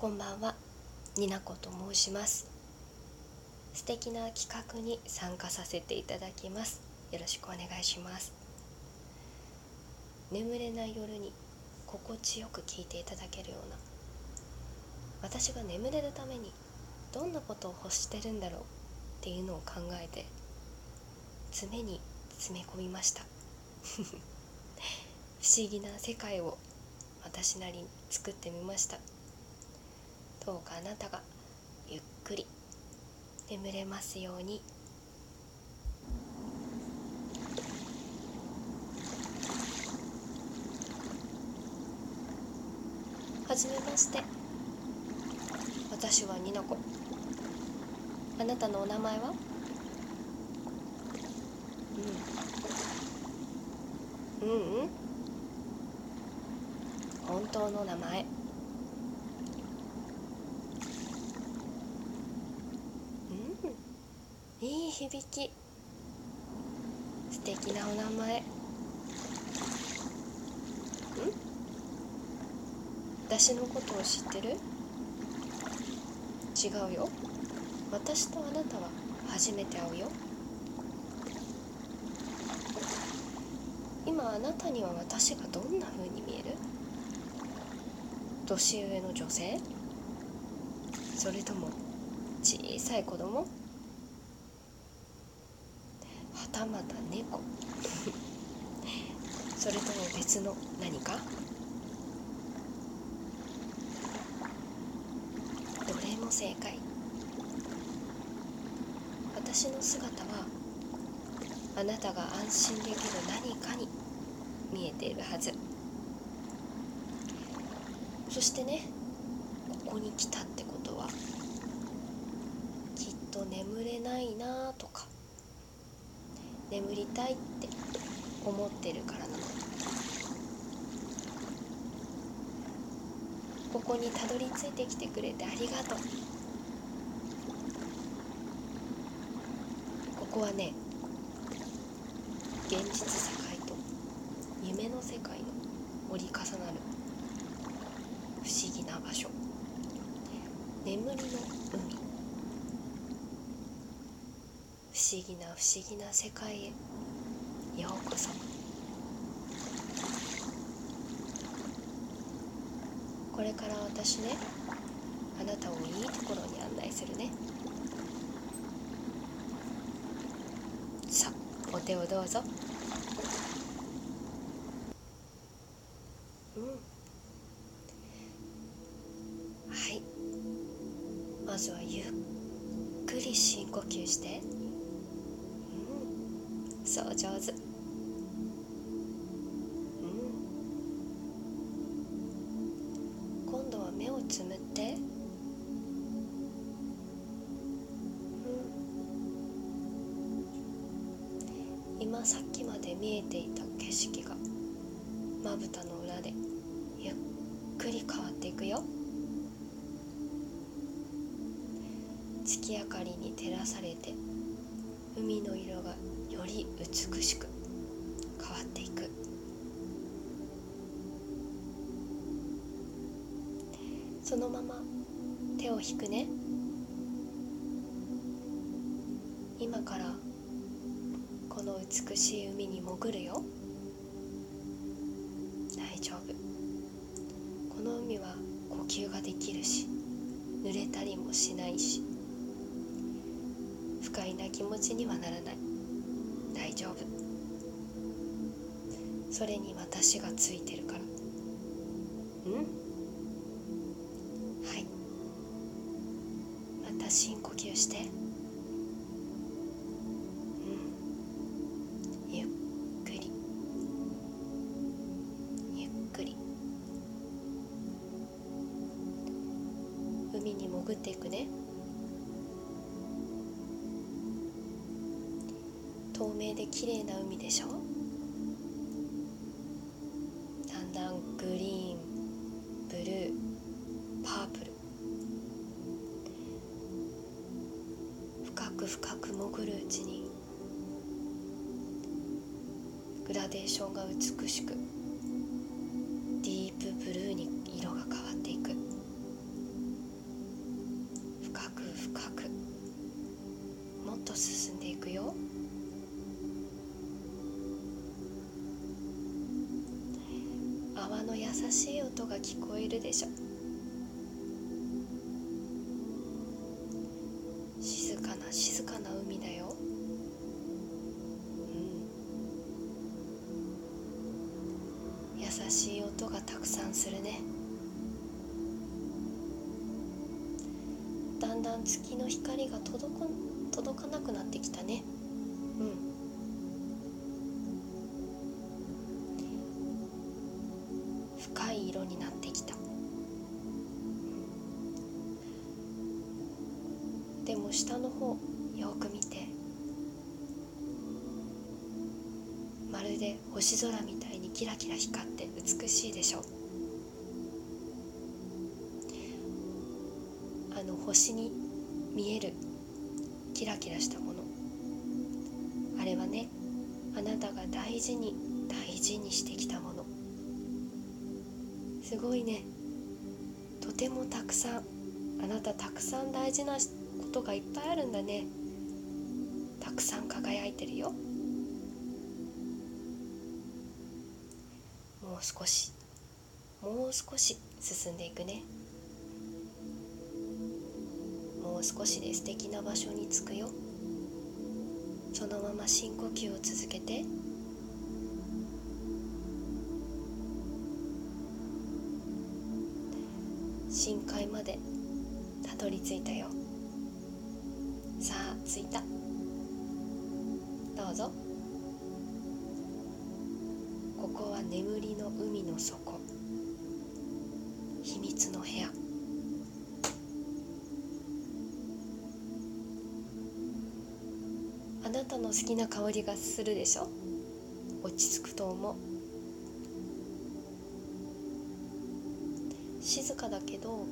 こんばんは、になこと申します。素敵な企画に参加させていただきます。よろしくお願いします。眠れない夜に心地よく聞いていただけるような。私が眠れるためにどんなことを欲してるんだろう。っていうのを考えて詰めに詰め込みました。不思議な世界を私なりに作ってみました。どうかあなたがゆっくり眠れますように。はじめまして。私はニナコ。あなたのお名前は？うん。うんうん。本当の名前うんいい響き。素敵なお名前。ん？私のことを知ってる？違うよ。私とあなたは初めて会うよ。今あなたには私がどんな風に見える？年上の女性？それとも小さい子供？たまた猫。それとも別の何か？どれも正解。私の姿はあなたが安心できる何かに見えているはず。そしてねここに来たってことはきっと眠れないなとか。眠りたいって思ってるからなのここにたどり着いてきてくれてありがとうここはね現実世界と夢の世界の折り重なる不思議な場所眠りの海不思議な不思議な世界へ。ようこそ。これから私ねあなたをいいところに案内するね。さあお手をどうぞ。うん。はい。まずはゆっくり深呼吸して。そう上手。うん。今度は目をつむって。今さっきまで見えていた景色がまぶたの裏でゆっくり変わっていくよ。月明かりに照らされて海の色がより美しく変わっていく。そのまま手を引くね。今からこの美しい海に潜るよ。大丈夫。この海は呼吸ができるし濡れたりもしないし不快な気持ちにはならない。大丈夫。それに私がついてるから。うん？はい。また深呼吸して。うん。ゆっくり。ゆっくり。海に潜っていくね明で綺麗な海でしょ？だんだんグリーンブルーパープル。深く深く潜るうちにグラデーションが美しくディープブルーに色が変わっていく泡の優しい音が聞こえるでしょ。静かな静かな海だよ。うん。優しい音がたくさんするね。だんだん月の光が届く届かなくなってきたね。色になってきた。でも下の方よく見てまるで星空みたいにキラキラ光って美しいでしょ。あの星に見えるキラキラしたもの。あれはねあなたが大事に大事にしてきたもの。すごいね。とてもたくさんあなたたくさん大事なことがいっぱいあるんだね。たくさん輝いてるよ。もう少しもう少し進んでいくね。もう少しで素敵な場所に着くよ。そのまま深呼吸を続けて。深海までたどり着いたよ。さあ着いた。どうぞ。ここは眠りの海の底。秘密の部屋。あなたの好きな香りがするでしょ？落ち着くと思う。静かだけど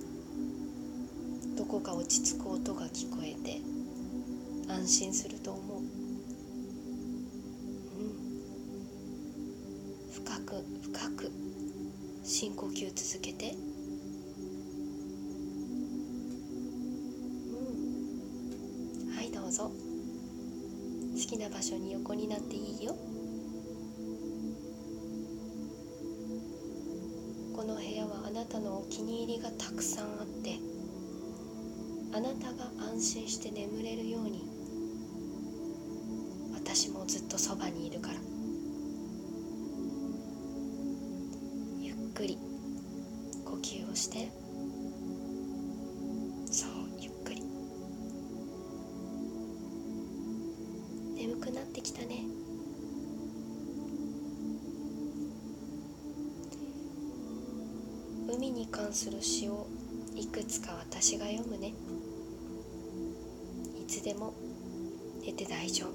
どこか落ち着く音が聞こえて安心すると思う、うん、深く深く深呼吸続けて。うん。はいどうぞ。好きな場所に横になっていいよ。たのお気に入りがたくさんあってあなたが安心して眠れるように私もずっとそばにいるから。ゆっくり呼吸をして。そうゆっくり。眠くなってきたね。海に関する詩をいくつか私が読むね。いつでも寝て大丈夫。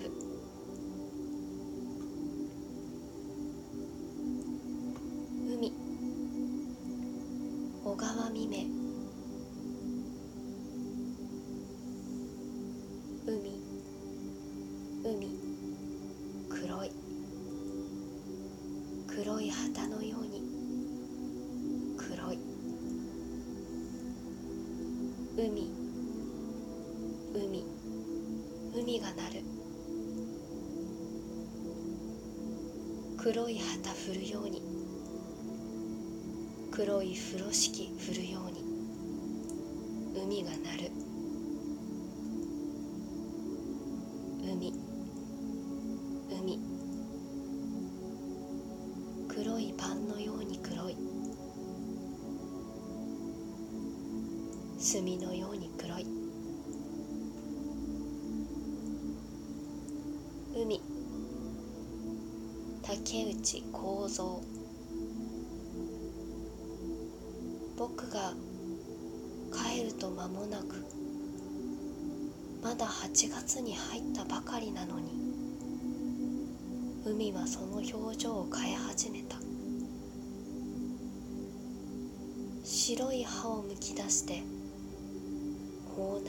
海。小川未明。海。海。黒い。黒い旗のように。海。海。海が鳴る。黒い旗振るように。黒い風呂敷振るように。海が鳴る。墨のように黒い。海。竹内幸三。僕が帰ると間もなくまだ8月に入ったばかりなのに海はその表情を変え始めた。白い歯をむき出して大波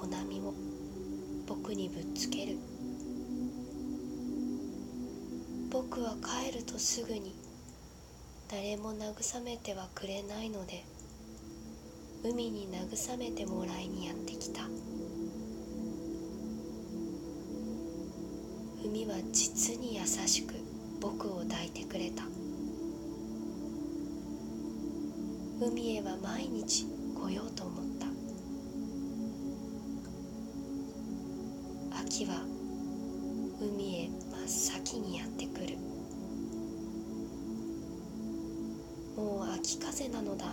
小波を僕にぶっつける。僕は帰るとすぐに誰も慰めてはくれないので海に慰めてもらいにやってきた。海は実に優しく僕を抱いてくれた。海へは毎日来ようと思った秋は海へ真っ先にやってくる。もう秋風なのだ。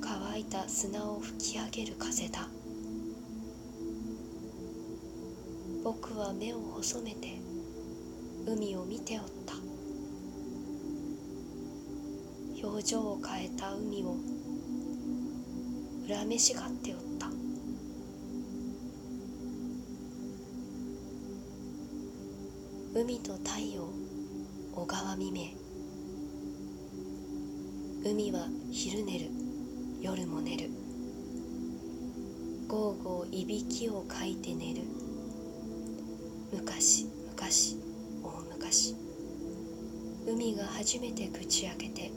乾いた砂を吹き上げる風だ。僕は目を細めて海を見ておった。表情を変えた海を恨めしがっておった。海と太陽小川未明。海は昼寝る夜も寝る。ゴーゴーいびきをかいて寝る。昔昔大昔。海が初めて口開けて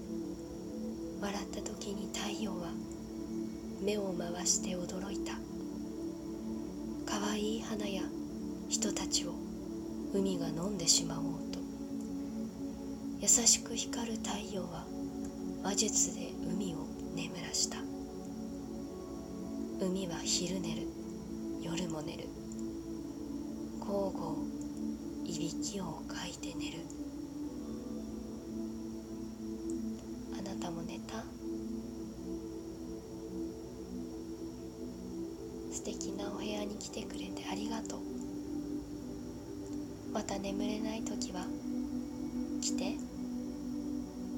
笑った時に太陽は目を回して驚いた。可愛い花や人たちを海が飲んでしまおうと。優しく光る太陽は魔術で海を眠らした。海は昼寝る夜も寝る。交互いびきをかいて寝る。あなたも寝た？素敵なお部屋に来てくれてありがとう。また眠れない時は来て。